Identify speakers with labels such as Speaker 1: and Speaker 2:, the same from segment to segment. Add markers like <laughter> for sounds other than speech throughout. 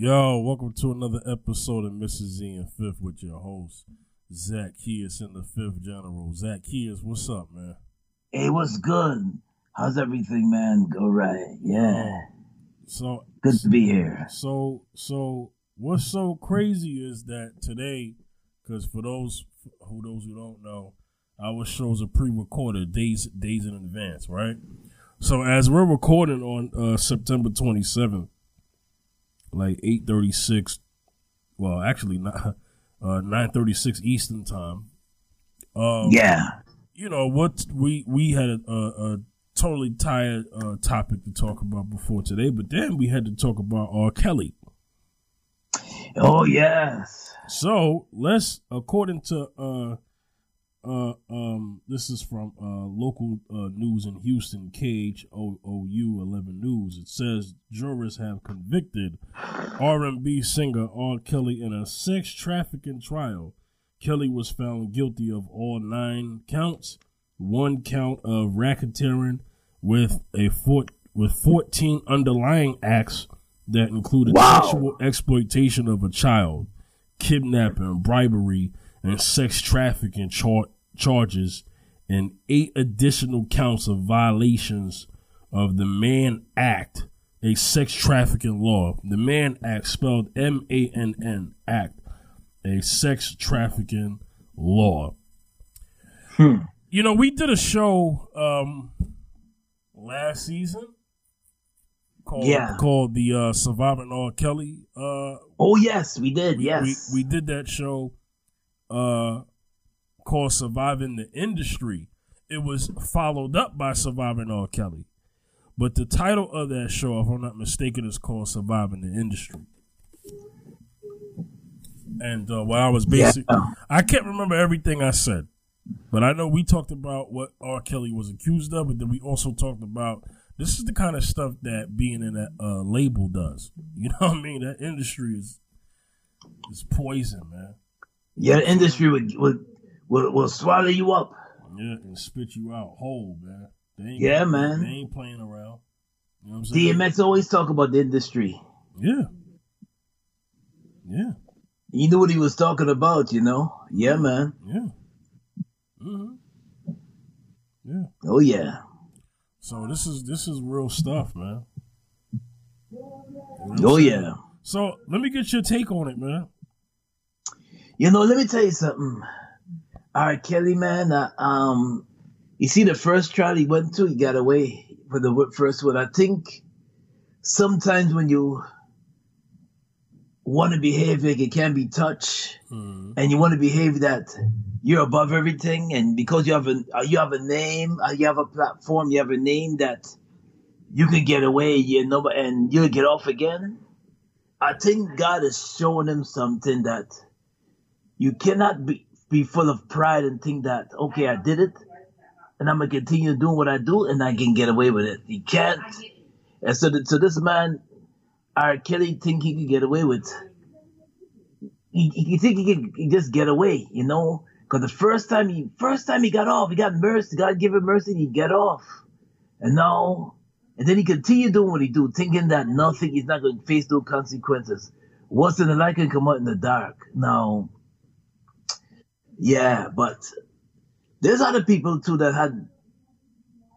Speaker 1: Yo, welcome to another episode of Mrs. Z and Fifth with your host, Zach Keys in the Fifth General. Zach Keys, what's up, man?
Speaker 2: Hey, what's good? How's everything, man? Go right. Yeah.
Speaker 1: So
Speaker 2: Good to be here.
Speaker 1: So so what's so crazy is that today, because for those who those who don't know, our shows are pre-recorded days days in advance, right? So as we're recording on uh, September 27th, like 8:36, well, actually <laughs> not uh, 9:36 Eastern time. Um,
Speaker 2: Yeah.
Speaker 1: you know what we we had a, a, a totally tired uh, topic to talk about before today, but then we had to talk about R. Kelly.
Speaker 2: Oh, yes.
Speaker 1: So let's, according to uh, uh, um, this is from uh, local uh, news in Houston, KHOU 11 News. It says jurors have convicted R&B singer R. Kelly in a sex trafficking trial. Kelly was found guilty of all nine counts, one count of racketeering, with a fort with 14 underlying acts that included
Speaker 2: Wow.
Speaker 1: sexual exploitation of a child, kidnapping, bribery, and sex trafficking char- charges, and eight additional counts of violations of the Mann Act, a sex trafficking law. The Mann Act, spelled M A N N Act, a sex trafficking law.
Speaker 2: Hmm.
Speaker 1: You know, we did a show um last season called
Speaker 2: Yeah.
Speaker 1: called the uh Surviving R. Kelly uh
Speaker 2: Oh, yes, we did.
Speaker 1: we,
Speaker 2: yes.
Speaker 1: we, we did that show uh called Surviving the Industry. It was followed up by Surviving R. Kelly. But the title of that show, if I'm not mistaken, is called Surviving the Industry. And uh, what I was basically,
Speaker 2: Yeah.
Speaker 1: I can't remember everything I said, but I know we talked about what R. Kelly was accused of, but then we also talked about this is the kind of stuff that being in a uh, label does. You <laughs> know what I mean? That industry is is poison, man.
Speaker 2: Yeah, industry would, would, will, will swallow you up.
Speaker 1: Yeah, and spit you out whole, man. They ain't,
Speaker 2: Yeah, man.
Speaker 1: They ain't playing around. You know what I'm saying?
Speaker 2: DMX always talk about the industry.
Speaker 1: Yeah. Yeah.
Speaker 2: He knew what he was talking about, you know? Yeah, man.
Speaker 1: Yeah. hmm Yeah.
Speaker 2: Oh, yeah.
Speaker 1: So this is this is real stuff, man. You know
Speaker 2: Oh,
Speaker 1: saying?
Speaker 2: yeah.
Speaker 1: So let me get your take on it, man.
Speaker 2: You know, let me tell you something. All right, Kelly, man. Uh, um, you see the first trial he went to, he got away for the first one. I think sometimes when you want to behave like it can't be touched,
Speaker 1: Mhm.
Speaker 2: and you want to behave that you're above everything, and because you have a uh, you have a name, uh, you have a platform, you have a name that you can get away, you know, and you'll get off again. I think God is showing him something that you cannot be, be full of pride and think that, okay, I did it and I'm going to continue doing what I do and I can get away with it. You can't. And so, so this man, R. Kelly, think he can get away with. He, he, think he can just get away, you know? Because the first time he, first time he got off, he got mercy. God give him mercy, he get off. And now, and then he continued doing what he do, thinking that nothing, he's not going to face no consequences. What's in the light can come out in the dark. Now, yeah, but there's other people too that had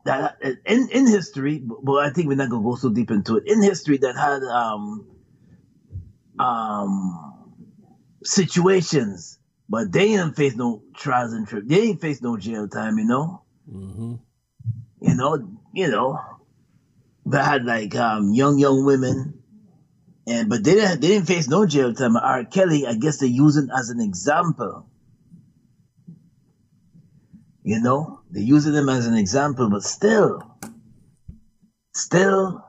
Speaker 2: that in in history, but I think we're not gonna go so deep into it. In history, that had um um situations, but they didn't face no trials and trip. They didn't face no jail time, you know.
Speaker 1: Mm-hmm.
Speaker 2: You know, you know, that had like um young young women. And but they didn't they didn't face no jail time. R. Kelly, I guess they use it as an example. You know, they're using him as an example, but still, still,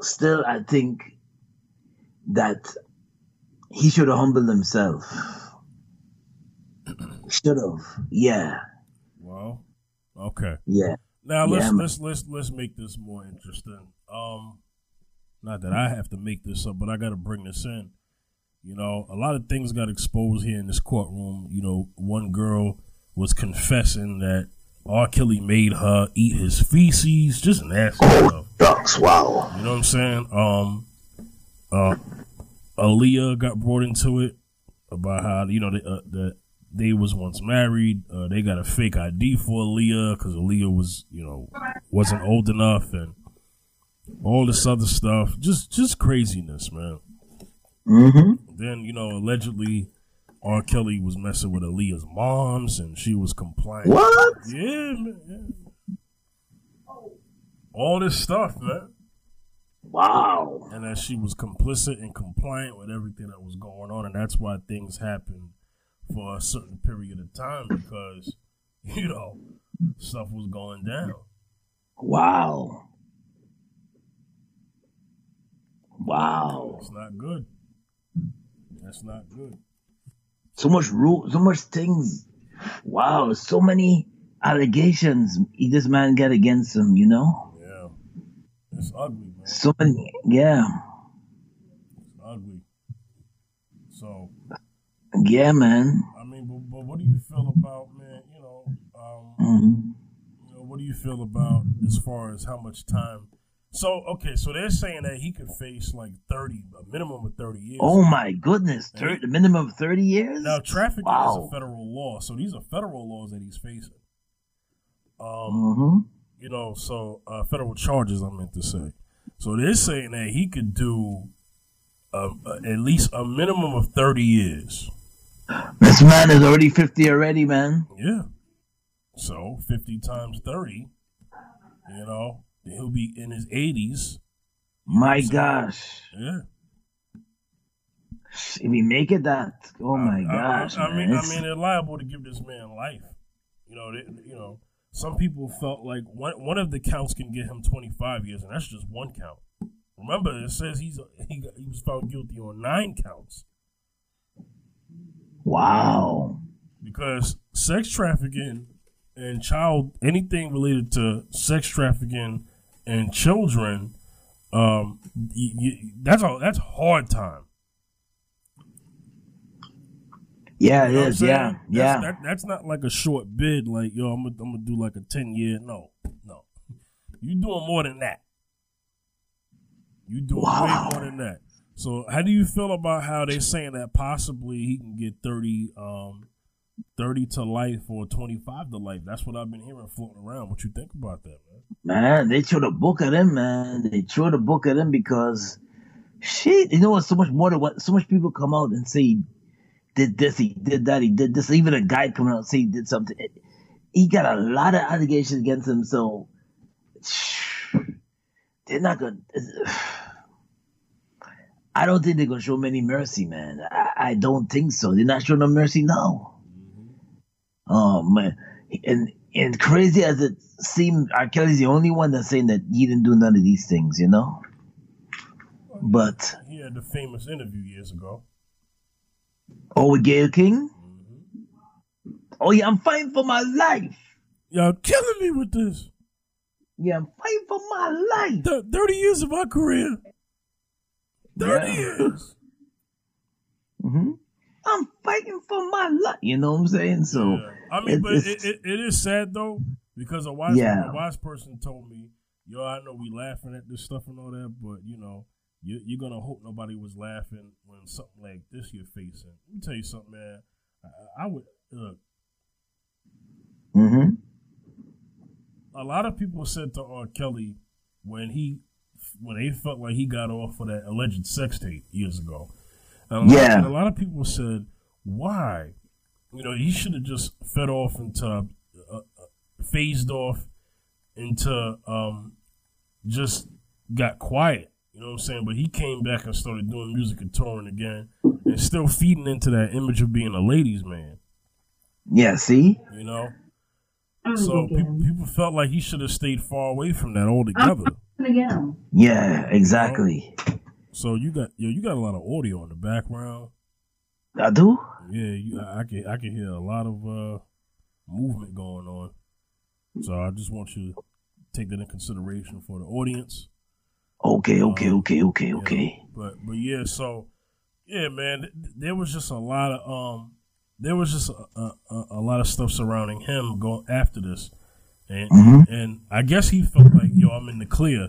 Speaker 2: still, I think that he should have humbled himself. Should have, yeah,
Speaker 1: Well, okay.
Speaker 2: yeah.
Speaker 1: Now let's
Speaker 2: Yeah,
Speaker 1: let's let's let's make this more interesting. Um, not that I have to make this up, but I got to bring this in. You know, a lot of things got exposed here in this courtroom. You know, one girl was confessing that R. Kelly made her eat his feces, just nasty stuff.
Speaker 2: Ducks, wow.
Speaker 1: You know what I'm saying? Um, uh, Aaliyah got brought into it about how you know they, uh, that they was once married. Uh, they got a fake ID for Aaliyah because Aaliyah was you know wasn't old enough and all this other stuff. Just just craziness, man.
Speaker 2: Mm-hmm.
Speaker 1: Then you know allegedly R. Kelly was messing with Aaliyah's moms and she was compliant.
Speaker 2: What?
Speaker 1: Yeah, man. yeah. All this stuff, man.
Speaker 2: Wow.
Speaker 1: and that she was complicit and compliant with everything that was going on, and that's why things happened for a certain period of time because <laughs> you know stuff was going down.
Speaker 2: Wow. Wow.
Speaker 1: It's not good. That's not good.
Speaker 2: So much rule, so much things. Wow. So many allegations this man got against him, you know?
Speaker 1: Yeah, it's ugly, man.
Speaker 2: So many. Yeah.
Speaker 1: It's ugly. So
Speaker 2: Yeah, man.
Speaker 1: I mean, but, but what do you feel about man? You know, um,
Speaker 2: hmm
Speaker 1: you know, what do you feel about as far as how much time? So okay, so they're saying that he could face like thirty, a minimum of thirty years.
Speaker 2: Oh my goodness. Thir- the minimum of 30 years?
Speaker 1: Now, trafficking
Speaker 2: Wow.
Speaker 1: is a federal law, so these are federal laws that he's facing. Um,
Speaker 2: hmm
Speaker 1: you know, so uh, federal charges. I meant to say. So they're saying that he could do uh, uh, at least a minimum of thirty years.
Speaker 2: This man is already 50 already, man.
Speaker 1: Yeah. So fifty times thirty, you know, he'll be in his eighties.
Speaker 2: My gosh.
Speaker 1: Yeah.
Speaker 2: If he make it that, oh my
Speaker 1: I-
Speaker 2: gosh.
Speaker 1: I, I mean, I mean, they're liable to give this man life. You know, they, you know, some people felt like one one of the counts can get him 25 years, and that's just one count. Remember, it says he's he, got, he was found guilty on nine counts
Speaker 2: wow.
Speaker 1: because sex trafficking and child anything related to sex trafficking and children, um, y y that's a that's hard time.
Speaker 2: Yeah, it
Speaker 1: You know what
Speaker 2: is.
Speaker 1: saying?
Speaker 2: Yeah,
Speaker 1: That's,
Speaker 2: yeah.
Speaker 1: That, that's not like a short bid. Like yo, I'm gonna I'm gonna do like a ten year. No, no. You doing more than that. You doing
Speaker 2: Wow.
Speaker 1: way more than that. So how do you feel about how they're saying that possibly he can get thirty, um, thirty to life or twenty five to life? That's what I've been hearing floating around. What you think about that, man?
Speaker 2: Man, they threw the book at him, man. They threw the book at him because shit, you know what? So much more than what so much people come out and say he did this, he did that, he did this. Even a guy coming out and say he did something. He got a lot of allegations against him, so <sighs> they're not gonna <sighs> I don't think they're gonna show him any mercy, man. I, I don't think so. They're not showing no mercy now. Oh man, and and crazy as it seemed, R. Kelly's the only one that's saying that he didn't do none of these things, you know. But
Speaker 1: He had the famous interview years ago.
Speaker 2: oh, with Gayle King. Oh yeah, I'm fighting for my life.
Speaker 1: Y'all killing me with this.
Speaker 2: Yeah, I'm fighting for my life.
Speaker 1: Th- Thirty years of my career. Thirty
Speaker 2: Yeah.
Speaker 1: years. <laughs>
Speaker 2: hmm I'm fighting for my life. You know what I'm saying? So
Speaker 1: Yeah. I mean,
Speaker 2: it-
Speaker 1: but it, it, it is sad though because a wise
Speaker 2: Yeah.
Speaker 1: a wise person told me, "Yo, I know we laughing at this stuff and all that, but you know, you, you're gonna hope nobody was laughing when something like this you're facing." Let me tell you something, man. I, I would look.
Speaker 2: hmm
Speaker 1: A lot of people said to R. Kelly when he when they felt like he got off for that alleged sex tape years ago. And a lot-
Speaker 2: Yeah.
Speaker 1: and a lot of people said, "Why? You know, he should have just fed off into, uh, uh, phased off into, um, just got quiet." You know what I'm saying? But he came back and started doing music and touring again, and still feeding into that image of being a ladies' man.
Speaker 2: Yeah. See.
Speaker 1: You know. So people, people felt like he should have stayed far away from that altogether.
Speaker 3: again.
Speaker 2: Yeah. Exactly.
Speaker 1: So you got yo, you got a lot of audio in the background.
Speaker 2: I do.
Speaker 1: Yeah, you, I, I can I can hear a lot of uh, movement going on. So I just want you to take that in consideration for the audience.
Speaker 2: Okay. Okay.
Speaker 1: Um,
Speaker 2: Okay. Okay.
Speaker 1: know.
Speaker 2: Okay.
Speaker 1: But but yeah, so yeah, man, th- there was just a lot of um, there was just a, a, a- lot of stuff surrounding him going after this, and
Speaker 2: Mhm.
Speaker 1: and I guess he felt like yo, I'm in the clear,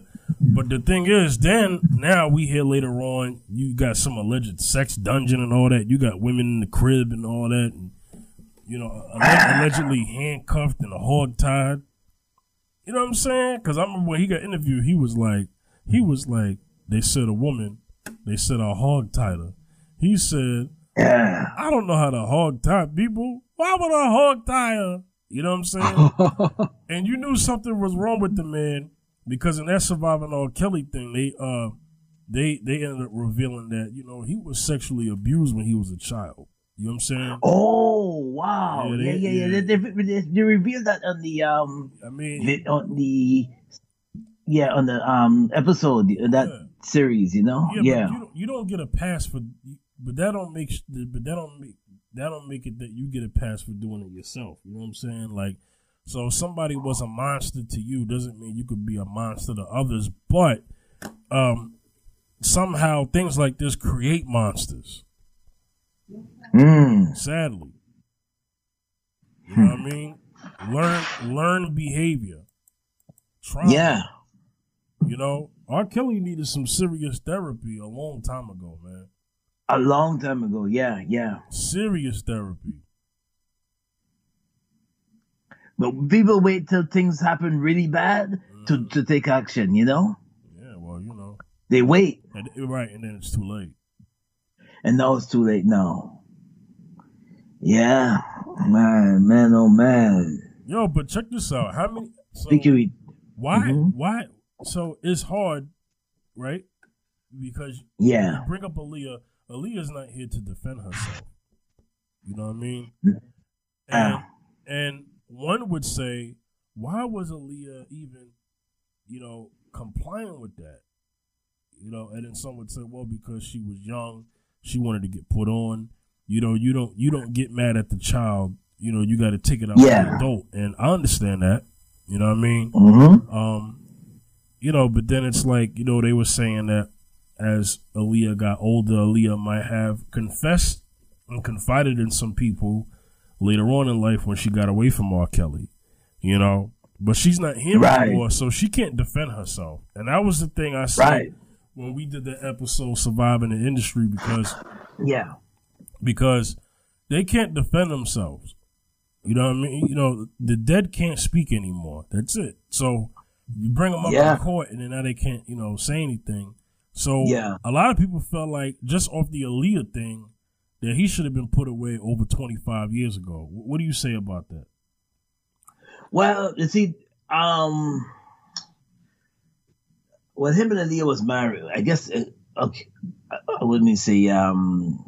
Speaker 1: But the thing is, then now we hear later on, you got some alleged sex dungeon and all that. You got women in the crib and all that, and you know, allegedly handcuffed and a hog tied. You know what I'm saying? Because I remember when he got interviewed, he was like, he was like, they said a woman, they said a hog tied her. He said, I don't know how to hog tie people. Why would I hog tie her? You know what I'm saying? <laughs> and you knew something was wrong with the man because in that surviving R. Kelly thing, they uh they they ended up revealing that you know he was sexually abused when he was a child. You know what I'm saying?
Speaker 2: Oh wow!
Speaker 1: Yeah,
Speaker 2: Yeah,
Speaker 1: they-
Speaker 2: yeah, yeah.
Speaker 1: yeah.
Speaker 2: They, they, they, revealed that on the um
Speaker 1: I mean,
Speaker 2: on the yeah on the um episode uh, that
Speaker 1: Yeah.
Speaker 2: series. You know?
Speaker 1: yeah,
Speaker 2: Yeah.
Speaker 1: You don't, you don't get a pass for, but that don't make but that don't make that don't make it that you get a pass for doing it yourself. You know what I'm saying? Like, so if somebody was a monster to you doesn't mean you could be a monster to others. But um, somehow things like this create monsters.
Speaker 2: Mm.
Speaker 1: Sadly, you know what I mean. Learn learn behavior. Trauma.
Speaker 2: Yeah.
Speaker 1: You know, R. Kelly needed some serious therapy a long time ago, man.
Speaker 2: A long time ago. Yeah, yeah.
Speaker 1: Serious therapy.
Speaker 2: But people wait till things happen really bad to mm. to take action. You know?
Speaker 1: Yeah, well, you know,
Speaker 2: They wait,
Speaker 1: and, right, and then it's too late.
Speaker 2: and now it's too late. Now. Yeah, man, man, oh man.
Speaker 1: Yo, but check this out. How many? So why?
Speaker 2: Mhm.
Speaker 1: Why? So it's hard, right? Because
Speaker 2: Yeah.
Speaker 1: you bring up Aaliyah. Aaliyah's not here to defend herself. You know what I mean?
Speaker 2: Yeah.
Speaker 1: And ah. and one would say, why was Aaliyah even, you know, compliant with that? You know, and then some would say, well, because she was young, she wanted to get put on. You know, you don't you don't get mad at the child. You know, you got to take it out
Speaker 2: Yeah.
Speaker 1: on the adult, and I understand that. You know what I mean?
Speaker 2: Mm-hmm.
Speaker 1: Um, you know, but then it's like, you know, they were saying that as Aaliyah got older, Aaliyah might have confessed and confided in some people later on in life when she got away from R. Kelly, you know. But she's not here
Speaker 2: Right.
Speaker 1: anymore, so she can't defend herself. And that was the thing I said
Speaker 2: Right.
Speaker 1: when we did the episode Surviving the Industry because <laughs>
Speaker 2: Yeah.
Speaker 1: because they can't defend themselves. You know what I mean? You know, the dead can't speak anymore. That's it. So you bring them up
Speaker 2: Yeah.
Speaker 1: in court, and then now they can't, you know, say anything. So
Speaker 2: Yeah.
Speaker 1: a lot of people felt like just off the Aaliyah thing that he should have been put away over 25 years ago. What do you say about that?
Speaker 2: Well, you see, um, when him and Aaliyah was married, I guess, uh, okay, let me see, um,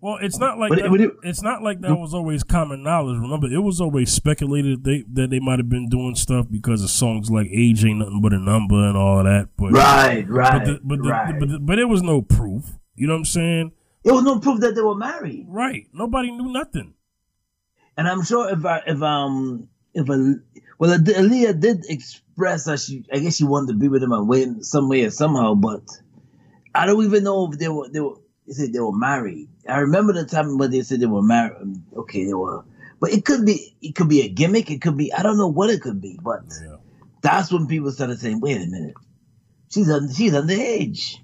Speaker 1: Well, it's not like
Speaker 2: But it- it-
Speaker 1: it's not like that was always common knowledge. Remember, it was always speculated they, that they might have been doing stuff because of songs like "Age Ain't Nothing But a Number" and all that. But
Speaker 2: right, right,
Speaker 1: but the, but, the,
Speaker 2: right.
Speaker 1: but, the, but there was no proof. You know what I'm saying?
Speaker 2: There was no proof that they were married.
Speaker 1: Right. Nobody knew nothing.
Speaker 2: And I'm sure if I, if um if a well Aaliyah did express that she I guess she wanted to be with him and way some way or somehow, but I don't even know if they were they were they said they were married. I remember the time when they said they were married. Okay, they were, but it could be it could be a gimmick. It could be I don't know what it could be, but
Speaker 1: Yeah.
Speaker 2: that's when people started saying, "Wait a minute, she's un- she's underage,"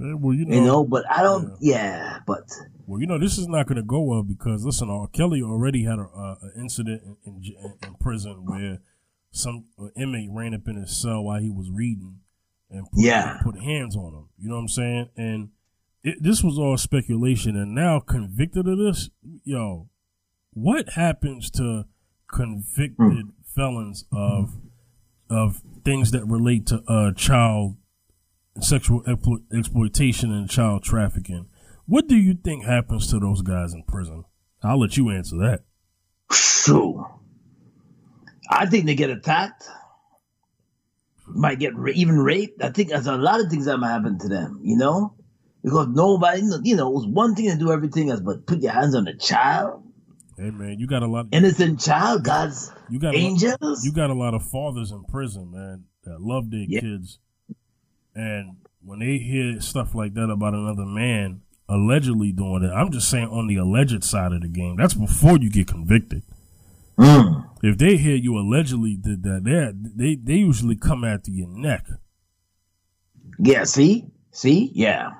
Speaker 1: Eh, Well, you know,
Speaker 2: you know. But I don't. Yeah, but
Speaker 1: well, you know, this is not going to go well because listen, R. Kelly already had a, uh, an incident in, in, in prison where some uh, inmate ran up in his cell while he was reading and put,
Speaker 2: Yeah.
Speaker 1: put hands on him. You know what I'm saying? And it, this was all speculation. And now convicted of this, yo, what happens to convicted felons of of things that relate to uh, child sexual explo- exploitation and child trafficking? What do you think happens to those guys in prison? I'll let you answer that.
Speaker 2: True. I think they get attacked. Might get ra- even raped. I think there's a lot of things that might happen to them, you know? Because nobody, you know, it was one thing to do everything else, but put your hands on a child,
Speaker 1: Hey man, you got a lot.
Speaker 2: of innocent child, God's
Speaker 1: You got a lot,
Speaker 2: angels.
Speaker 1: you got a lot of fathers in prison, man, that love their
Speaker 2: Yeah.
Speaker 1: kids, and when they hear stuff like that about another man allegedly doing it, I'm just saying on the alleged side of the game. That's before you get convicted.
Speaker 2: Mm.
Speaker 1: If they hear you allegedly did that, they they they usually come after your neck.
Speaker 2: Yeah, see? See? Yeah.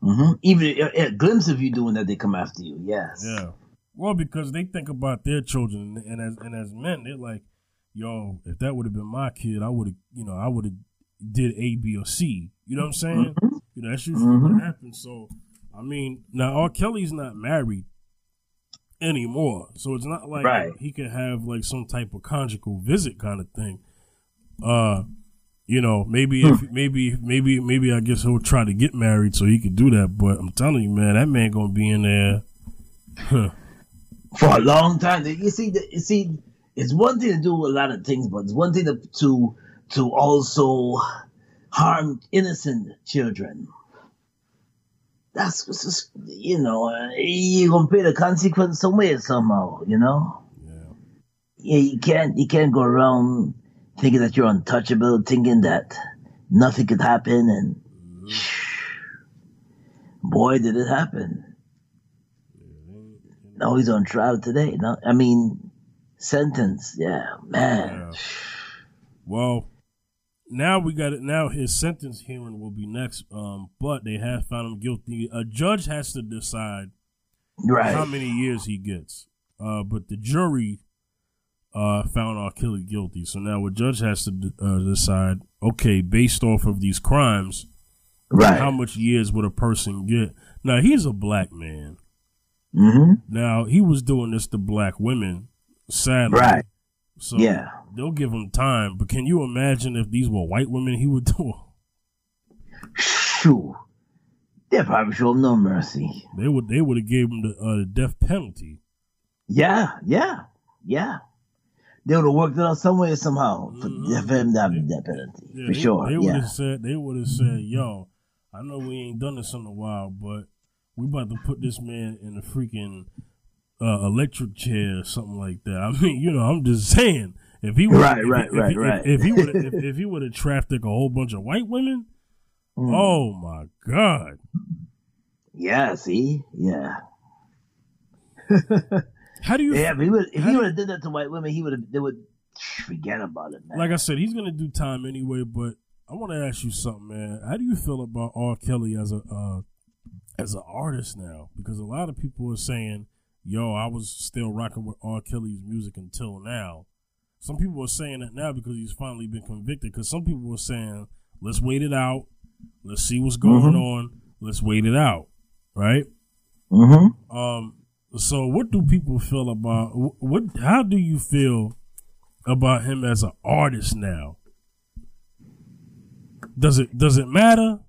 Speaker 2: hmm Even a, a glimpse of you doing that, they come after you. Yes.
Speaker 1: Yeah. Well, because they think about their children, and as and as men, they're like, "Yo, if that would have been my kid, I would have, you know, I would have did A, B, or C." You know what I'm saying?
Speaker 2: Mhm.
Speaker 1: You know, that's usually
Speaker 2: Mhm.
Speaker 1: what happens. So, I mean, now R. Kelly's not married anymore, so it's not like
Speaker 2: Right.
Speaker 1: he could have like some type of conjugal visit kind of thing. Uh, you know, maybe if maybe maybe maybe I guess he'll try to get married so he could do that. But I'm telling you, man, that man gonna be in there. Huh.
Speaker 2: For a long time. You see, the, you see, it's one thing to do a lot of things, but it's one thing to to, to also harm innocent children. That's just, you know, you're gonna pay the consequence somewhere somehow, you know.
Speaker 1: Yeah.
Speaker 2: yeah, you can't you can't go around thinking that you're untouchable, thinking that nothing could happen, and mm-hmm. boy, did it happen. Now he's on trial today. No, I mean, sentence. Yeah, man.
Speaker 1: Yeah. Well, now we got it. Now his sentence hearing will be next. Um, but they have found him guilty. A judge has to decide
Speaker 2: Right.
Speaker 1: how many years he gets. Uh, but the jury uh, found R. Kelly guilty. So now a judge has to de- uh, decide. Okay, based off of these crimes,
Speaker 2: right.
Speaker 1: how much years would a person get? Now he's a black man.
Speaker 2: hmm
Speaker 1: Now he was doing this to black women. Sadly,
Speaker 2: Right.
Speaker 1: So
Speaker 2: Yeah.
Speaker 1: they'll give him time. But can you imagine if these were white women? He would <laughs> do.
Speaker 2: Shoo. They probably show him no mercy.
Speaker 1: They would. They would have gave him the, uh, the death penalty.
Speaker 2: Yeah, yeah, yeah. They would have worked it out some way somehow for,
Speaker 1: Mhm.
Speaker 2: for him to have the death penalty.
Speaker 1: Yeah,
Speaker 2: for
Speaker 1: they,
Speaker 2: sure.
Speaker 1: They would
Speaker 2: yeah.
Speaker 1: have said. They would have said, "Yo, I know we ain't done this in a while, but we about to put this man in a freaking uh, electric chair or something like that." I <laughs> mean, you know, I'm just saying. If he would,
Speaker 2: Right,
Speaker 1: if,
Speaker 2: right,
Speaker 1: if,
Speaker 2: right,
Speaker 1: if,
Speaker 2: right.
Speaker 1: If, he would, if, <laughs> if he would have trafficked a whole bunch of white women,
Speaker 2: Mm.
Speaker 1: oh my god!
Speaker 2: Yeah, see? Yeah. <laughs>
Speaker 1: How do you?
Speaker 2: Yeah, if he would if he would have did that to white women, he would have they would forget about it, man.
Speaker 1: like I said, he's gonna do time anyway. But I want to ask you something, man. How do you feel about R. Kelly as a uh, as an artist now? Because a lot of people are saying, "Yo, I was still rocking with R. Kelly's music until now." Some people are saying that now because he's finally been convicted. Because some people were saying, "Let's wait it out. Let's see what's going
Speaker 2: Mhm.
Speaker 1: on. Let's wait it out." Right?
Speaker 2: mm-hmm.
Speaker 1: Um. So, what do people feel about what? How do you feel about him as an artist now? Does it does it matter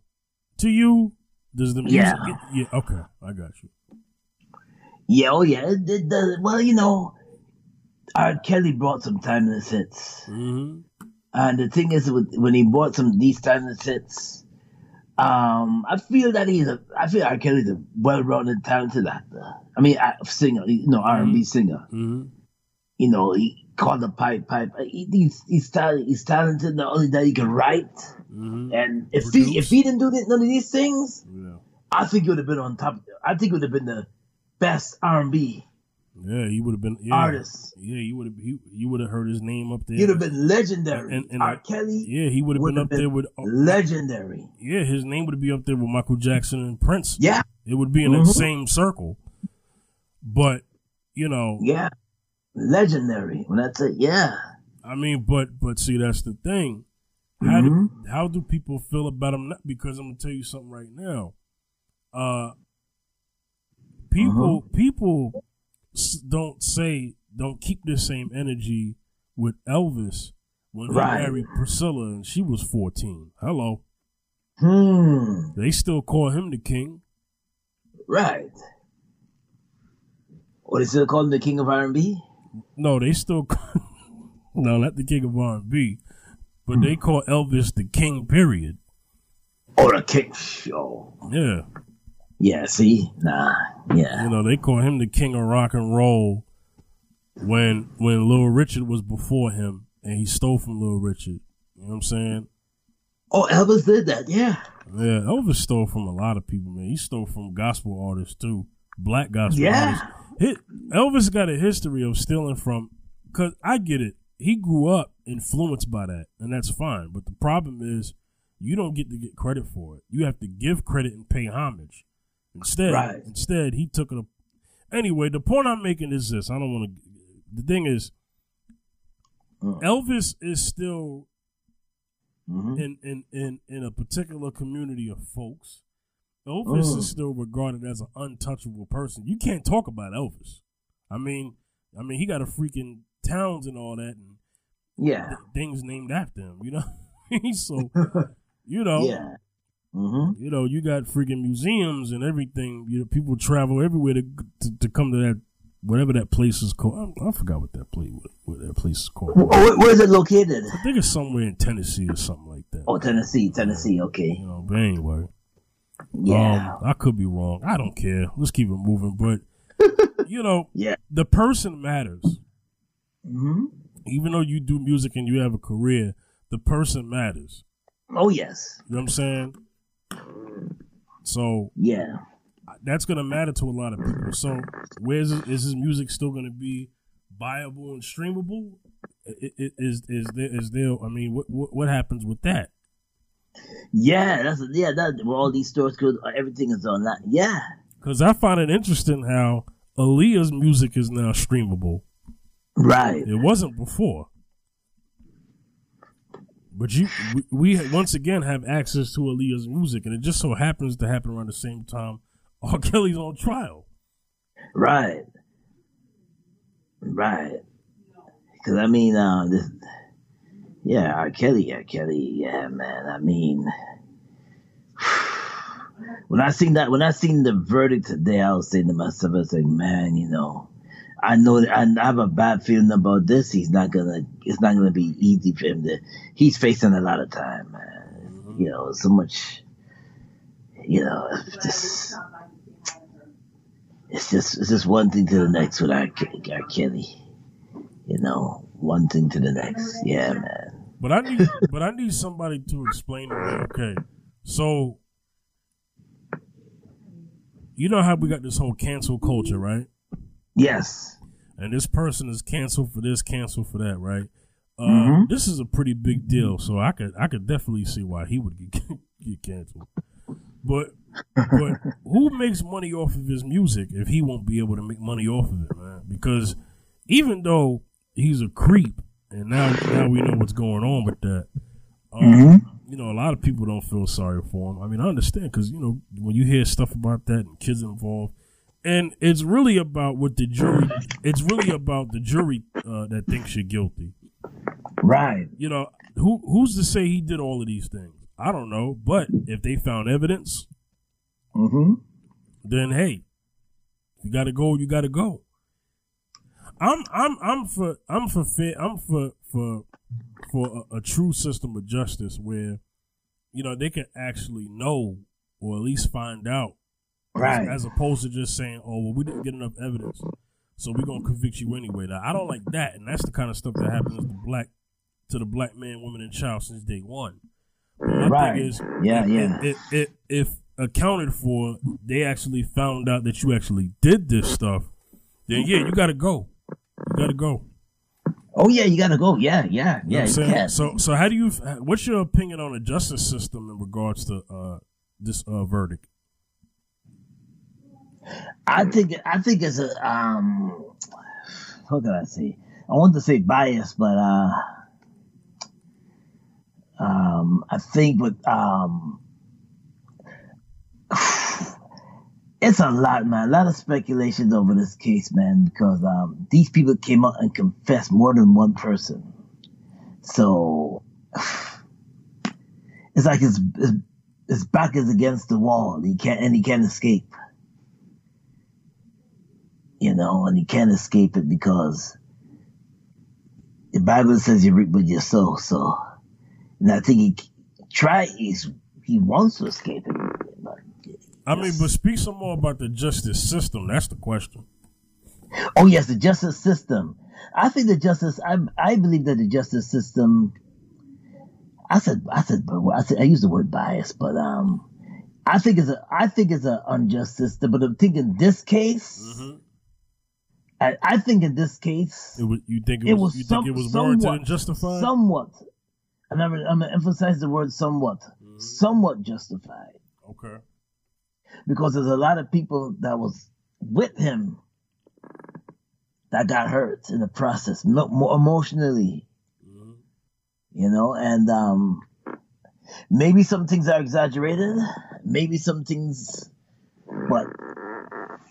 Speaker 1: to you? Does the music?
Speaker 2: Yeah.
Speaker 1: Get, yeah. Okay, I got you.
Speaker 2: Yeah, oh yeah. It, it does well, you know, R. Kelly brought some timeless hits.
Speaker 1: hmm
Speaker 2: And the thing is with, when he brought some these timeless hits, um, I feel that he's a I feel R. Kelly's a well rounded talented actor. I mean uh, singer, you know, R and B singer.
Speaker 1: hmm
Speaker 2: you know, he called the Pied Piper. He, he's he's, tal- he's talented. Not only that, he can write.
Speaker 1: hmm
Speaker 2: And if he if he didn't do th- none of these things,
Speaker 1: Yeah.
Speaker 2: I think he would have been on top. I think he would have been the best R and B
Speaker 1: Yeah, he would have been yeah.
Speaker 2: artist.
Speaker 1: Yeah, you would have you would have heard his name up there.
Speaker 2: He'd have been legendary.
Speaker 1: And- and-
Speaker 2: R. Kelly,
Speaker 1: yeah, he would have been up
Speaker 2: been
Speaker 1: there with
Speaker 2: legendary.
Speaker 1: yeah, his name would be up there with Michael Jackson and Prince.
Speaker 2: Yeah,
Speaker 1: It would be in
Speaker 2: Mhm.
Speaker 1: that same circle. But you know,
Speaker 2: yeah, legendary. When that's it, yeah.
Speaker 1: I mean, but but see, that's the thing. How do
Speaker 2: Mhm.
Speaker 1: how do people feel about him? Because I'm gonna tell you something right now. Uh, people
Speaker 2: Uh-huh.
Speaker 1: people don't say don't keep the same energy with Elvis when he
Speaker 2: Right.
Speaker 1: married Priscilla and she was 14. Hello,
Speaker 2: Hmm.
Speaker 1: they still call him the king.
Speaker 2: Right. What is it called? The king of R and B.
Speaker 1: No, they still <laughs> call, no, not the king of R&B, but they call Elvis the king. Period.
Speaker 2: Or the king. Show.
Speaker 1: Yeah.
Speaker 2: Yeah. See. Nah. Yeah.
Speaker 1: You know, they call him the king of rock and roll when when Little Richard was before him and he stole from Little Richard. You know what I'm saying?
Speaker 2: Oh, Elvis did that. Yeah.
Speaker 1: Yeah, Elvis stole from a lot of people, man. He stole from gospel artists too, black gospel
Speaker 2: Yeah.
Speaker 1: artists. Hi- Elvis got a history of stealing from. Cause I get it, he grew up influenced by that, and that's fine. But the problem is, you don't get to get credit for it. You have to give credit and pay homage. Instead,
Speaker 2: Right.
Speaker 1: instead he took it. Up. Anyway, the point I'm making is this: I don't want to. The thing is,
Speaker 2: Mm.
Speaker 1: Elvis is still
Speaker 2: Mhm.
Speaker 1: in in in in a particular community of folks. Elvis is still regarded as an untouchable person. You can't talk about Elvis. I mean, I mean, he got a freaking towns and all that, and
Speaker 2: Yeah.
Speaker 1: th- things named after him. You know, <laughs> so <laughs> you know,
Speaker 2: Yeah. Hmm
Speaker 1: you know, you got freaking museums and everything. You know, people travel everywhere to to, to come to that whatever that place is called. I, I forgot what that place what, what that place is called.
Speaker 2: Where, where is it located?
Speaker 1: I think it's somewhere in Tennessee or something like that.
Speaker 2: Oh, Tennessee, Tennessee. Okay.
Speaker 1: You know, but anyway,
Speaker 2: Yeah.
Speaker 1: um, I could be wrong. I don't care. Let's keep it moving. But <laughs> you know,
Speaker 2: yeah.
Speaker 1: the person matters.
Speaker 2: hmm
Speaker 1: Even though you do music and you have a career, the person matters.
Speaker 2: Oh yes.
Speaker 1: You know what I'm saying? So
Speaker 2: Yeah.
Speaker 1: that's gonna matter to a lot of people. So, where's is his music still gonna be viable and streamable? Is is there is there? I mean, what what, what happens with that?
Speaker 2: Yeah. That's yeah. That where all these stores go. Everything is on that. Yeah.
Speaker 1: Because I find it interesting how Aaliyah's music is now streamable.
Speaker 2: Right.
Speaker 1: It wasn't before. But you, we, we once again have access to Aaliyah's music, and it just so happens to happen around the same time R. <laughs> Kelly's on trial.
Speaker 2: Right. Right. Because I mean, uh, this, yeah, R. Kelly, R. Kelly, yeah, man. I mean, <sighs> when I seen that, when I seen the verdict today, I was saying to myself, I was like, man, you know, I know I have a bad feeling about this. He's not gonna, it's not gonna be easy for him to. He's facing a lot of time, man. You know, so much. You know, it's just it's just it's just one thing to the next with our, our uh, Kelly. You know, one thing to the next. Yeah, man.
Speaker 1: But I need, <laughs> but I need somebody to explain to me. Okay, so you know how we got this whole cancel culture, right?
Speaker 2: Yes.
Speaker 1: and this person is canceled for this, canceled for that, right? Uh,
Speaker 2: Mhm.
Speaker 1: This is a pretty big deal, so I could I could definitely see why he would get, <laughs> get canceled. But but who makes money off of his music if he won't be able to make money off of it, man? Because even though he's a creep, and now now we know what's going on with that. Um, You know, a lot of people don't feel sorry for him. I mean, I understand because you know when you hear stuff about that and kids involved, and it's really about what the jury. It's really about the jury uh, that thinks you're guilty.
Speaker 2: Right.
Speaker 1: You know, who who's to say he did all of these things? I don't know, but if they found evidence,
Speaker 2: Mm-hmm.
Speaker 1: then hey, you got to go. You got to go. I'm I'm I'm for I'm for fit I'm for for for a, a true system of justice where you know they can actually know or at least find out
Speaker 2: Right.
Speaker 1: as opposed to just saying, "Oh, well, we didn't get enough evidence, so we're gonna convict you anyway." Now, I don't like that, and that's the kind of stuff that happens to black to the black man, woman, and child since day one. But my
Speaker 2: Right.
Speaker 1: thing is,
Speaker 2: Yeah,
Speaker 1: if,
Speaker 2: yeah.
Speaker 1: If, accounted for, they actually found out that you actually did this stuff, then yeah, you gotta go. You gotta go.
Speaker 2: Oh yeah, you gotta go. Yeah, yeah,
Speaker 1: know
Speaker 2: yeah. You
Speaker 1: saying? So, so how do you? What's your opinion on the justice system in regards to uh, this uh, verdict?
Speaker 2: I think I think it's a um. Can I say? I want to say bias, but uh, um, I think with um, <sighs> it's a lot, man. A lot of speculations over this case, man, because um, these people came out and confessed more than one person. So <sighs> it's like his his, his back is against the wall. He can't and he can't escape you know, and he can't escape it because the Bible says you reap what you sow. So, and I think he try he's he wants to escape it. But,
Speaker 1: I mean, but speak some more about the justice system. That's the question.
Speaker 2: oh yes, the justice system. I think the justice. I I believe that the justice system. I said I said I said I used the word bias, but um, I think it's a I think it's an unjust system. But I'm thinking this case.
Speaker 1: Mm-hmm.
Speaker 2: I, I think in this case.
Speaker 1: It was, you think it,
Speaker 2: It
Speaker 1: was,
Speaker 2: was
Speaker 1: you
Speaker 2: some-
Speaker 1: think it was warranted
Speaker 2: somewhat-
Speaker 1: and justified?
Speaker 2: Somewhat. I'm, I'm going to emphasize the word somewhat.
Speaker 1: Mhm.
Speaker 2: somewhat justified
Speaker 1: Okay.
Speaker 2: because there's a lot of people that was with him that got hurt in the process, mo- mo- emotionally,
Speaker 1: Mhm.
Speaker 2: you know, and um, maybe some things are exaggerated, maybe some things, but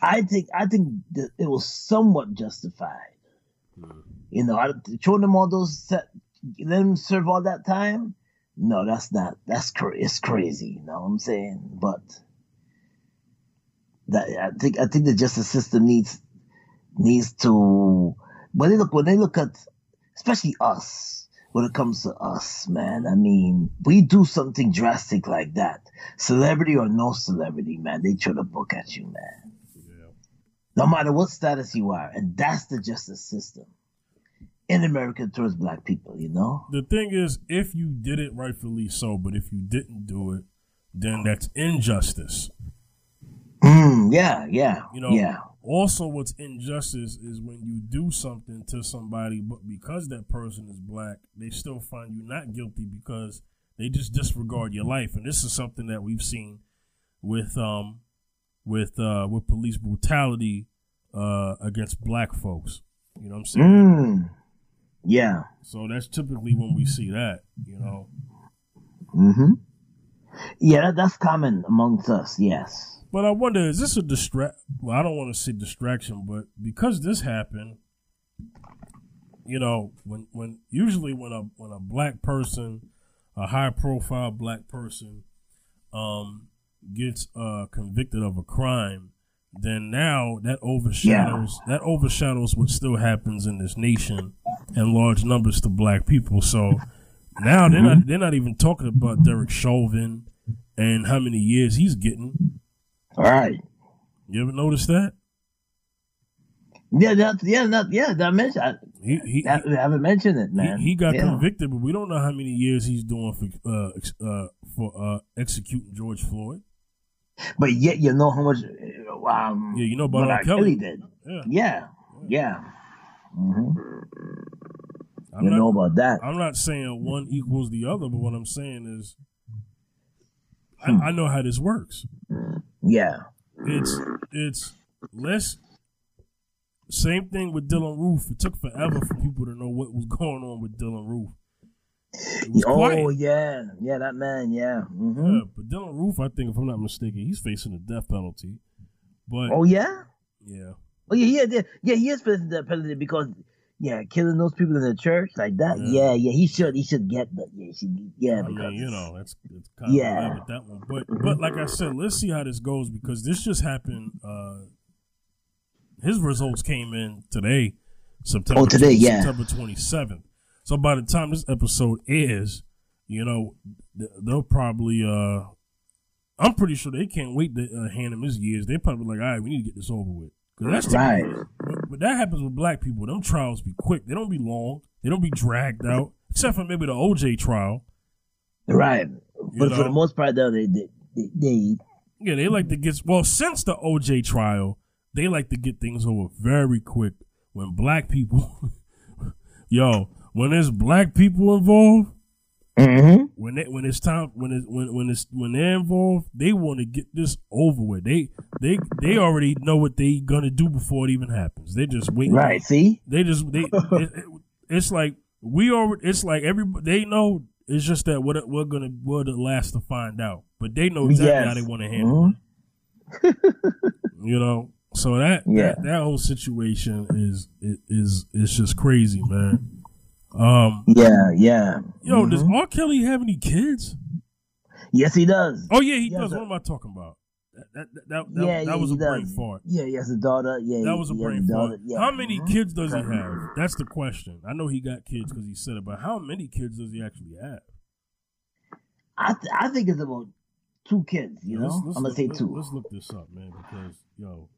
Speaker 2: I think I think it was somewhat justified.
Speaker 1: Mhm.
Speaker 2: You know, I, showing them all those, set, let them serve all that time. No, that's not. That's cra- it's crazy. You know what I'm saying? But that I think I think the justice system needs needs to when they look when they look at especially us when it comes to us, man. I mean, we do something drastic like that, celebrity or no celebrity, man. They throw the book at you, man. No matter what status you are, and that's the justice system in America towards black people. You know?
Speaker 1: The thing is, if you did it rightfully so, but if you didn't do it, then that's injustice.
Speaker 2: Mm, yeah, yeah,
Speaker 1: You know,
Speaker 2: yeah.
Speaker 1: also what's injustice is when you do something to somebody, but because that person is black, they still find you not guilty because they just disregard your life. And this is something that we've seen with um with uh with police brutality uh against black folks. You know what I'm saying?
Speaker 2: Mm, yeah.
Speaker 1: So that's typically when we see that, you know.
Speaker 2: Mm-hmm. Yeah, that, that's common amongst us. Yes.
Speaker 1: But I wonder, is this a distract? Well, I don't want to say distraction, but because this happened, you know, when when usually when a when a black person, a high profile black person, um, gets uh convicted of a crime, then now that overshadows that overshadows what still happens in this nation in large numbers to black people. So now they're not they're not even talking about Derek Chauvin and how many years he's getting.
Speaker 2: All right.
Speaker 1: You ever notice that?
Speaker 2: Yeah, that, yeah, that, yeah. That mentioned. I,
Speaker 1: He he,
Speaker 2: I, I haven't mentioned it,
Speaker 1: he,
Speaker 2: man.
Speaker 1: he got
Speaker 2: yeah.
Speaker 1: convicted, but we don't know how many years he's doing for uh, ex- uh for uh executing George Floyd.
Speaker 2: But yet, you know how much. Um,
Speaker 1: Yeah, you know about
Speaker 2: what
Speaker 1: R. Kelly.
Speaker 2: Kelly did.
Speaker 1: Yeah,
Speaker 2: Yeah, yeah. hmm
Speaker 1: I'm
Speaker 2: You
Speaker 1: not,
Speaker 2: know about that.
Speaker 1: I'm not saying one equals the other, but what I'm saying is,
Speaker 2: Hmm.
Speaker 1: I, I know how this works.
Speaker 2: Yeah.
Speaker 1: It's it's less. Same thing with Dylann Roof. It took forever for people to know what was going on with Dylann Roof. It was
Speaker 2: Oh
Speaker 1: quiet.
Speaker 2: yeah, yeah. That man. Yeah. hmm
Speaker 1: Yeah, but Dylann Roof, I think, if I'm not mistaken, he's facing a death penalty. But
Speaker 2: Oh yeah.
Speaker 1: yeah,
Speaker 2: Oh yeah, yeah, yeah. Yeah, he is facing the penalty because yeah, killing those people in the church like that.
Speaker 1: Yeah.
Speaker 2: Yeah, yeah. He should. He should get that. Yeah, should, yeah.
Speaker 1: I
Speaker 2: because
Speaker 1: mean, you know, that's it's kind of
Speaker 2: Yeah.
Speaker 1: with that one. But but like I said, let's see how this goes because this just happened. Uh, his results came in today, September.
Speaker 2: Oh, today, yeah.
Speaker 1: September twenty seventh. So by the time this episode airs, you know, they'll probably. Uh, I'm pretty sure they can't wait to uh, hand him his years. They're probably like, all right, we need to get this over with. 'Cause that's
Speaker 2: Right.
Speaker 1: but, but that happens with black people. Them trials be quick. They don't be long. They don't be dragged out, except for maybe the OJ trial.
Speaker 2: Right. But for the most part, though, they they they, they
Speaker 1: Yeah, they like to get well since the OJ trial, they like to get things over very quick. When black people, <laughs> yo, when there's black people involved,
Speaker 2: mm-hmm.
Speaker 1: when they, when it's time when it when when it's when they're involved, they want to get this over with. They they they already know what they gonna do before it even happens. They're just wait.
Speaker 2: right. See.
Speaker 1: They just they. <laughs> it, it- it's like we already. It's like everybody. They know. It's just that what we're gonna we're the last to find out, but they know exactly
Speaker 2: Yes.
Speaker 1: how they want to handle
Speaker 2: Mhm.
Speaker 1: it. <laughs> You know, so that
Speaker 2: Yeah.
Speaker 1: that, that whole situation is is is just crazy, man. Um,
Speaker 2: Yeah. Yeah.
Speaker 1: yo, does
Speaker 2: Mhm.
Speaker 1: R. Kelly have any kids?
Speaker 2: Yes, he does.
Speaker 1: Oh yeah, he
Speaker 2: Yes,
Speaker 1: does.
Speaker 2: sir.
Speaker 1: What am I talking about? That that that, that,
Speaker 2: yeah,
Speaker 1: that
Speaker 2: yeah,
Speaker 1: was
Speaker 2: he
Speaker 1: a brain fart.
Speaker 2: Yeah, he has a daughter. Yeah,
Speaker 1: That was a
Speaker 2: he has
Speaker 1: brain
Speaker 2: daughter.
Speaker 1: fart.
Speaker 2: Yeah.
Speaker 1: How many
Speaker 2: Mhm.
Speaker 1: kids does he have? That's the question. I know he got kids because he said it, but how many kids does he actually have?
Speaker 2: I th- I think it's about two kids. You know,
Speaker 1: Let's- let's
Speaker 2: I'm gonna
Speaker 1: look-
Speaker 2: say two.
Speaker 1: Let's look this up, man, because yo,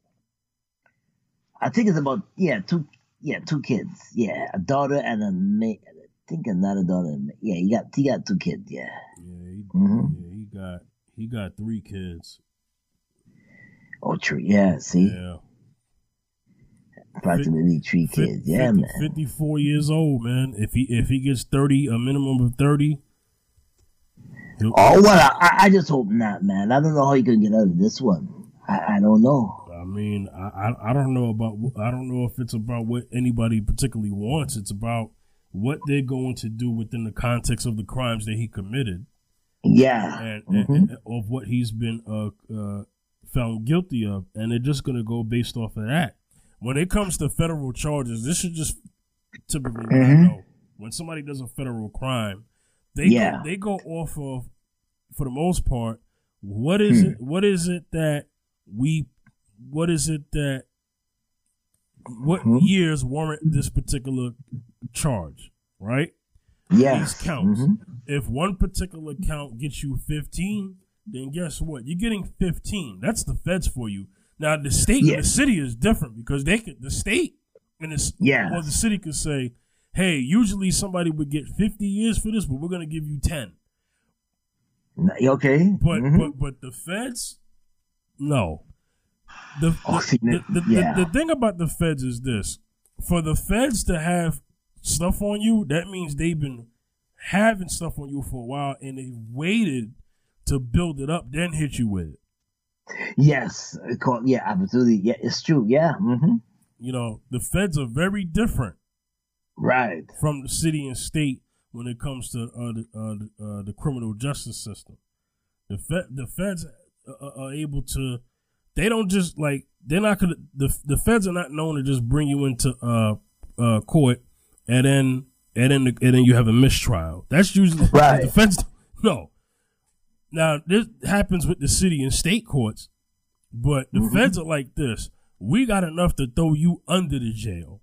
Speaker 2: I think it's about yeah two yeah two kids. Yeah, a daughter and a ma- I think another daughter. Yeah, he got he got two kids. Yeah.
Speaker 1: yeah, he,
Speaker 2: Mhm.
Speaker 1: yeah, he got he got three kids.
Speaker 2: Oh, true. Yeah. See,
Speaker 1: Yeah,
Speaker 2: approximately three kids. Yeah,
Speaker 1: 50
Speaker 2: man.
Speaker 1: Fifty-four years old, man. If he if he gets thirty, a minimum of thirty,
Speaker 2: Oh well, I, I just hope not, man. I don't know how you can get out of this one. I, I don't know.
Speaker 1: I mean, I, I I don't know about I don't know if it's about what anybody particularly wants. It's about what they're going to do within the context of the crimes that he committed
Speaker 2: Yeah.
Speaker 1: and,
Speaker 2: Mhm.
Speaker 1: and, and of what he's been uh, uh, found guilty of, and they're just going to go based off of that. When it comes to federal charges, this is just typically what I know. When somebody does a federal crime, they
Speaker 2: Yeah.
Speaker 1: go, they go off of, for the most part, what is
Speaker 2: Hmm.
Speaker 1: it? What is it that we? What is it that? What
Speaker 2: Mhm.
Speaker 1: years warrant this particular charge? Right
Speaker 2: Yes.
Speaker 1: these counts.
Speaker 2: Mhm.
Speaker 1: If one particular count gets you 15, then guess what? You're getting 15. That's the feds for you. Now the state and the city is different because they could the state and the,
Speaker 2: Yeah.
Speaker 1: or the city could say, "Hey, usually somebody would get 50 years for this, but we're going to give you 10."
Speaker 2: Okay.
Speaker 1: But
Speaker 2: Mhm.
Speaker 1: but but the feds, no. The
Speaker 2: Oh,
Speaker 1: the, the,
Speaker 2: yeah.
Speaker 1: the, the thing about the feds is this: for the feds to have stuff on you, that means they've been having stuff on you for a while, and they waited to build it up, then hit you with it.
Speaker 2: Yes. Yeah. Absolutely. Yeah. It's true. Yeah. hmm
Speaker 1: You know, the feds are very different
Speaker 2: Right.
Speaker 1: from the city and state when it comes to uh, the, uh, the, uh, the criminal justice system. The Fed, the feds are, are able to. They don't just like they're not gonna. The the feds are not known to just bring you into uh uh court and then and then the, and then you have a mistrial. That's usually
Speaker 2: Right.
Speaker 1: The feds no. Now this happens with the city and state courts, but the
Speaker 2: Mhm.
Speaker 1: feds are like this. We got enough to throw you under the jail.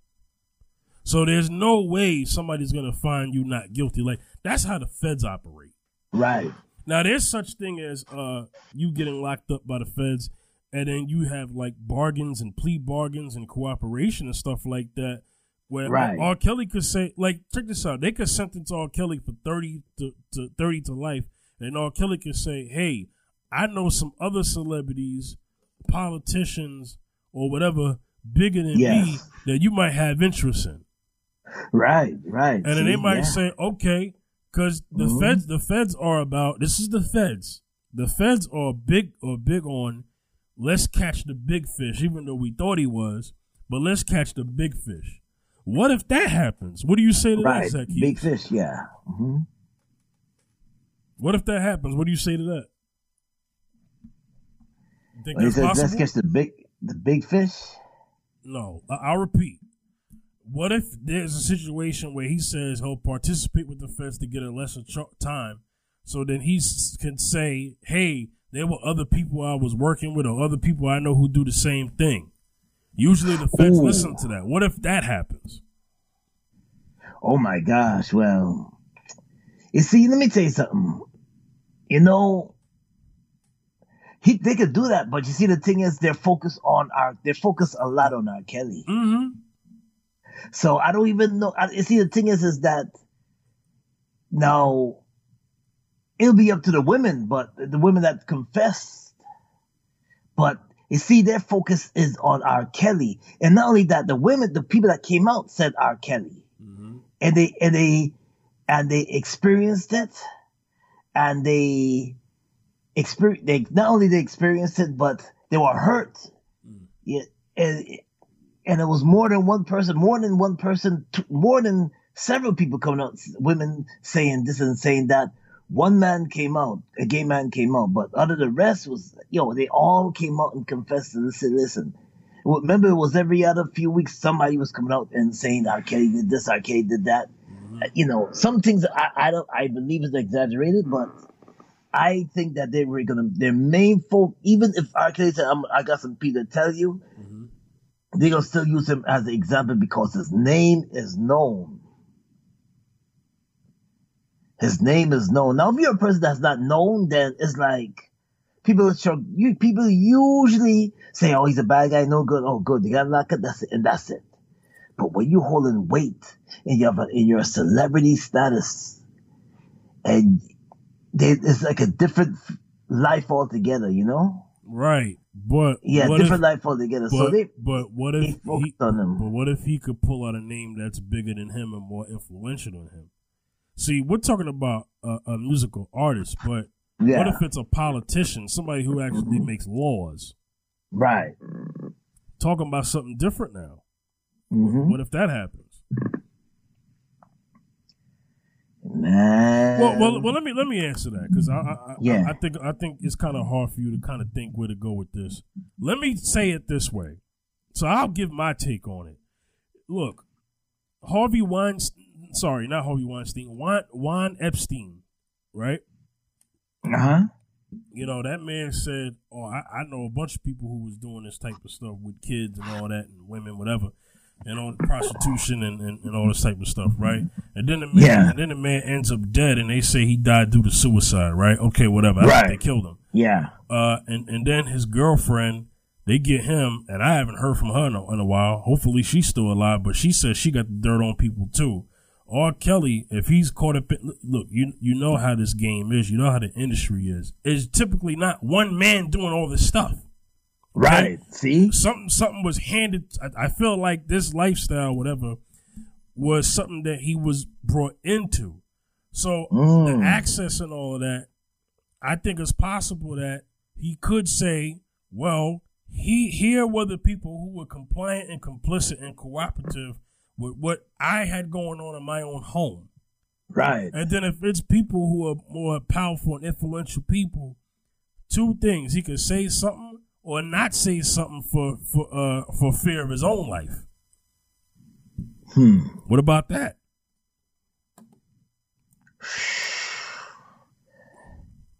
Speaker 1: So there's no way somebody's gonna find you not guilty. Like that's how the feds operate.
Speaker 2: Right.
Speaker 1: Now there's such thing as uh you getting locked up by the feds, and then you have like bargains and plea bargains and cooperation and stuff like that. Where
Speaker 2: Right.
Speaker 1: R. Kelly could say, like, check this out, they could sentence R. Kelly for thirty to, to thirty to life, and R. Kelly could say, "Hey, I know some other celebrities, politicians, or whatever bigger than me that you might have interest in."
Speaker 2: Right. Right.
Speaker 1: And then they might
Speaker 2: yeah.
Speaker 1: say, okay, because the
Speaker 2: Mhm.
Speaker 1: feds, the feds are about. This is the feds. The feds are big or big on. Let's catch the big fish, even though we thought he was. But let's catch the big fish. What if that happens? What do you say to
Speaker 2: Right.
Speaker 1: that, Zacchaeus?
Speaker 2: Big fish. Yeah. hmm
Speaker 1: What if that happens? What do you say to that? Think
Speaker 2: Well, he says, let's catch the big, the big fish.
Speaker 1: No, I- I'll repeat. What if there's a situation where he says he'll participate with the feds to get a lesser ch- time, so then he s- can say, "Hey, there were other people I was working with, or other people I know who do the same thing." Usually, the feds
Speaker 2: Ooh.
Speaker 1: listen to that. What if that happens?
Speaker 2: Oh my gosh. Well, you see, let me tell you something. You know, he they could do that, but you see, the thing is, they're focused on our, they're focused a lot on R. Kelly.
Speaker 1: Mm-hmm.
Speaker 2: So I don't even know. I, you see, the thing is, is that now it'll be up to the women, but the women that confessed. But you see, their focus is on R. Kelly, and not only that, the women, the people that came out said R. Kelly,
Speaker 1: Mm-hmm.
Speaker 2: and they and they and they experienced it, and they experience. They not only they experienced it, but they were hurt.
Speaker 1: Mm.
Speaker 2: Yeah, and and it was more than one person, more than one person, more than several people coming out, women saying this and saying that. One man came out, a gay man came out, but other the rest was, yo, they all came out and confessed and said, listen. Remember, it was every other few weeks somebody was coming out and saying R. Kelly did this, R. Kelly did that. Uh, You know, some things I, I don't, I believe is exaggerated, but I think that they were gonna, their main folk, even if R. Kelly said, I'm, I got some people to tell you,
Speaker 1: Mm-hmm.
Speaker 2: they're gonna still use him as an example because his name is known. His name is known. Now, if you're a person that's not known, then it's like people you. People usually say, "Oh, he's a bad guy, no good. Oh, good, they got locked up. That's it, and that's it." But when you holding weight and you have a, and you're celebrity status, and they, it's like a different life altogether, you know?
Speaker 1: Right, but
Speaker 2: Yeah, different
Speaker 1: if,
Speaker 2: life altogether.
Speaker 1: but,
Speaker 2: so they
Speaker 1: but what if he,
Speaker 2: on him.
Speaker 1: But what if he could pull out a name that's bigger than him and more influential than him? See, we're talking about a, a musical artist, but
Speaker 2: Yeah.
Speaker 1: what if it's a politician, somebody who actually makes laws?
Speaker 2: right.
Speaker 1: Talking about something different now.
Speaker 2: hmm
Speaker 1: What if that happens?
Speaker 2: Man.
Speaker 1: Well, well, well. Let me let me answer that because I, I, I, I think I think it's kind of hard for you to kind of think where to go with this. Let me say it this way. So I'll give my take on it. Look, Harvey Weinstein. Sorry, not Harvey Weinstein. Juan, Juan Epstein. Right.
Speaker 2: uh-huh.
Speaker 1: You know that man said, "Oh, I, I know a bunch of people who was doing this type of stuff with kids and all that, and women, whatever." and all the prostitution and, and, and all this type of stuff, right? And then the man,
Speaker 2: Yeah.
Speaker 1: and then the man ends up dead, and they say he died due to suicide, right? Okay, whatever. I think
Speaker 2: Right.
Speaker 1: they killed him.
Speaker 2: Yeah.
Speaker 1: Uh, and and then his girlfriend, they get him, and I haven't heard from her in a, in a while. Hopefully, she's still alive, but she says she got the dirt on people too. R. Kelly, if he's caught up, in, look, you you know how this game is. You know how the industry is. It's typically not one man doing all this stuff
Speaker 2: Right. See?
Speaker 1: something something was handed. I, I feel like this lifestyle, whatever, was something that he was brought into. So
Speaker 2: Mm.
Speaker 1: the access and all of that, I think it's possible that he could say, "Well, he here were the people who were compliant and complicit and cooperative with what I had going on in my own home."
Speaker 2: Right.
Speaker 1: And then if it's people who are more powerful and influential people, two things: he could say something or not say something for for uh for fear of his own life.
Speaker 2: Hmm.
Speaker 1: What about that?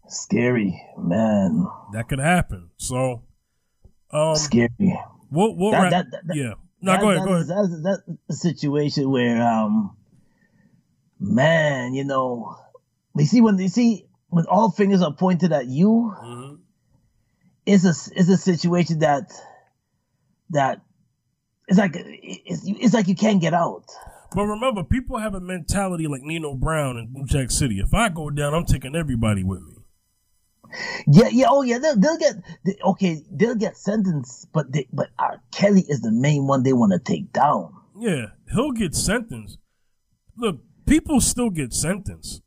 Speaker 2: Scary, man.
Speaker 1: That could happen. So, um,
Speaker 2: Scary.
Speaker 1: we'll we'll
Speaker 2: That-
Speaker 1: wrap-
Speaker 2: that- that-
Speaker 1: yeah. No,
Speaker 2: That-
Speaker 1: go ahead.
Speaker 2: that
Speaker 1: Go ahead.
Speaker 2: That's, that's a situation where, um, man, you know, you see when you see when all fingers are pointed at you,
Speaker 1: Mhm.
Speaker 2: it's a it's a situation that that it's like it's, it's like you can't get out.
Speaker 1: But remember, people have a mentality like Nino Brown in New Jack City. If I go down, I'm taking everybody with me.
Speaker 2: Yeah, yeah, oh yeah, they'll, they'll get they, okay, they'll get sentenced, but they, but R. Kelly is the main one they want to take down.
Speaker 1: Yeah, he'll get sentenced. Look, people still get sentenced.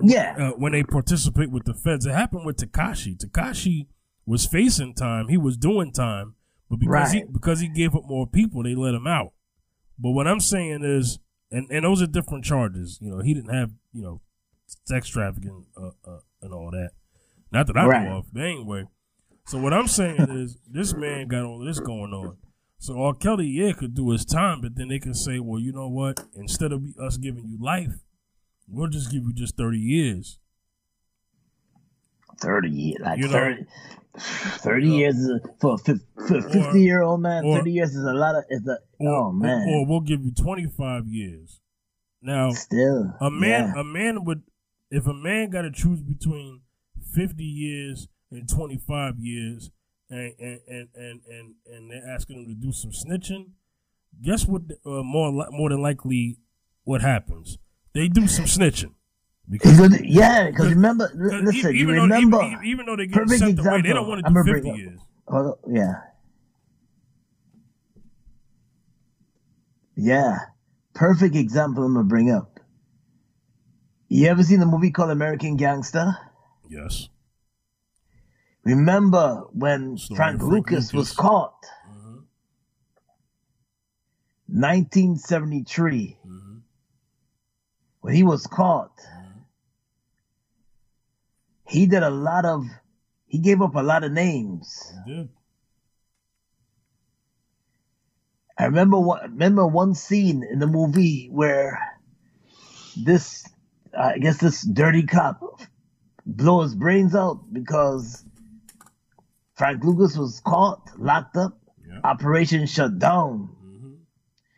Speaker 2: Yeah,
Speaker 1: uh, when they participate with the feds. It happened with Tekashi. Tekashi was facing time. He was doing time, but because he because he gave up more people, they let him out. But what I'm saying is, and and those are different charges. You know, he didn't have you know sex trafficking uh, uh, and all that. Not that I
Speaker 2: Right.
Speaker 1: know of. But anyway, so what I'm saying is, this man got all this going on. So R. Kelly, yeah, could do his time, but then they can say, well, you know what? Instead of us giving you life, we'll just give you just 30 years.
Speaker 2: thirty years, like
Speaker 1: You know-
Speaker 2: 30, 30 years is a, for a for a
Speaker 1: Or-
Speaker 2: fifty year old man.
Speaker 1: or-
Speaker 2: thirty years is a lot of. Is a
Speaker 1: Or,
Speaker 2: oh man,
Speaker 1: or we'll give you 25 years. Now,
Speaker 2: still
Speaker 1: a man,
Speaker 2: yeah.
Speaker 1: a man would, if a man got to choose between 50 years and 25 years, and and and and and, and they're asking them to do some snitching, guess what? Uh, more li- more than likely, what happens? They do some snitching because.
Speaker 2: Yeah, because remember,
Speaker 1: 'cause
Speaker 2: listen, you
Speaker 1: even,
Speaker 2: remember.
Speaker 1: though, even, even though they get sent away, they don't want to do 50
Speaker 2: bring up-
Speaker 1: years.
Speaker 2: On, yeah. Yeah. Perfect example I'm gonna bring up. You ever seen the movie called American Gangster?
Speaker 1: Yes.
Speaker 2: Remember when
Speaker 1: Story
Speaker 2: Frank
Speaker 1: Frank
Speaker 2: Lucas was
Speaker 1: Lucas.
Speaker 2: caught?
Speaker 1: Mhm.
Speaker 2: 1973.
Speaker 1: Mhm.
Speaker 2: When he was caught, he did a lot of, he gave up a lot of names.
Speaker 1: He did.
Speaker 2: I remember one, remember one scene in the movie where this, I guess this dirty cop blow his brains out because Frank Lucas was caught, locked up,
Speaker 1: Yeah.
Speaker 2: operation shut down,
Speaker 1: Mhm.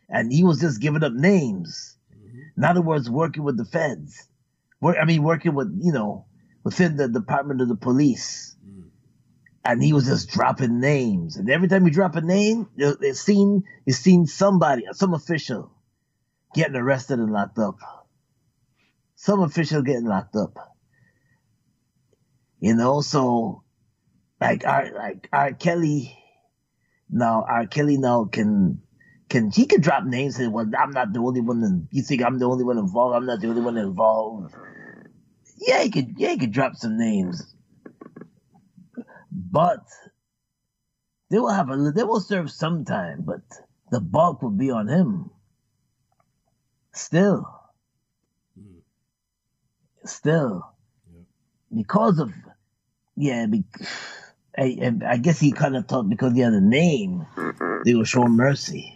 Speaker 2: and he was just giving up names.
Speaker 1: Mhm.
Speaker 2: In other words, working with the feds. Work, I mean, working with you know within the department of the police.
Speaker 1: Mm.
Speaker 2: And he was just dropping names, and every time you drop a name, you- it's seen it's seen somebody, some official, getting arrested and locked up. Some official getting locked up. You know, so like our like R. Kelly now R. Kelly now can can he could drop names and well, I'm not the only one. In, you think I'm the only one involved? I'm not the only one involved. Yeah, he could. Yeah, he could drop some names, but they will have a. They will serve some time, but the bulk will be on him. Still, hmm. still, because of yeah. Be, I, I guess he kind of thought because he had a name, they will show mercy.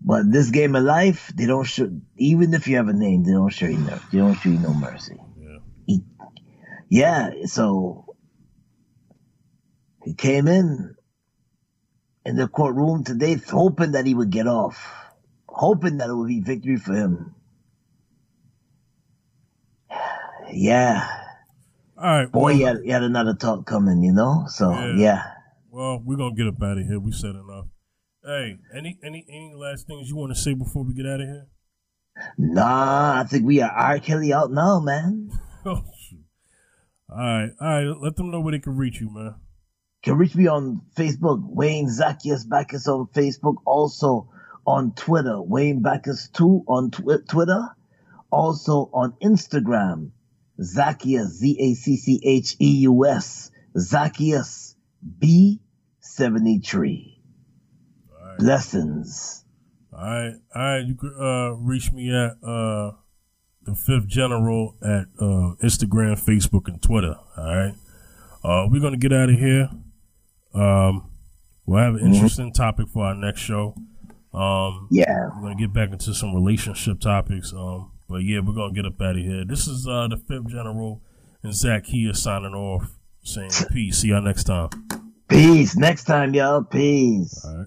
Speaker 2: But this game of life, they don't show. Even if you have a name, they don't show you no. They don't show you no mercy.
Speaker 1: Yeah.
Speaker 2: He, yeah. So he came in in the courtroom today, hoping that he would get off, hoping that it would be victory for him. <sighs> Yeah.
Speaker 1: All right.
Speaker 2: Boy,
Speaker 1: well,
Speaker 2: he had, he had another talk coming, you know. So
Speaker 1: Yeah.
Speaker 2: yeah.
Speaker 1: well, we're gonna get up out of here. We said enough. Hey, any any any last things you want to say before we get out of here?
Speaker 2: Nah, I think we are R. Kelly out now, man. <laughs>
Speaker 1: Oh, shoot. All right, all right. Let them know where they can reach you, man.
Speaker 2: can reach me on Facebook, Wayne Zacchaeus Backus on Facebook, also on Twitter, Wayne Backus 2 on twi- Twitter, also on Instagram, Zacchaeus, Z A C C H E U S, Zacchaeus B73. Blessings.
Speaker 1: All right, all right. You can uh, reach me at uh, the Fifth General at uh, Instagram, Facebook, and Twitter. All right. Uh, we're gonna get out of here. Um, we'll have an interesting topic for our next show. Um,
Speaker 2: Yeah.
Speaker 1: we're gonna get back into some relationship topics. Um, but yeah, we're gonna get up out of here. This is uh, the Fifth General and Zach here signing off, saying <laughs> peace. See y'all next time.
Speaker 2: Peace. Next time, y'all. Peace.
Speaker 1: All right.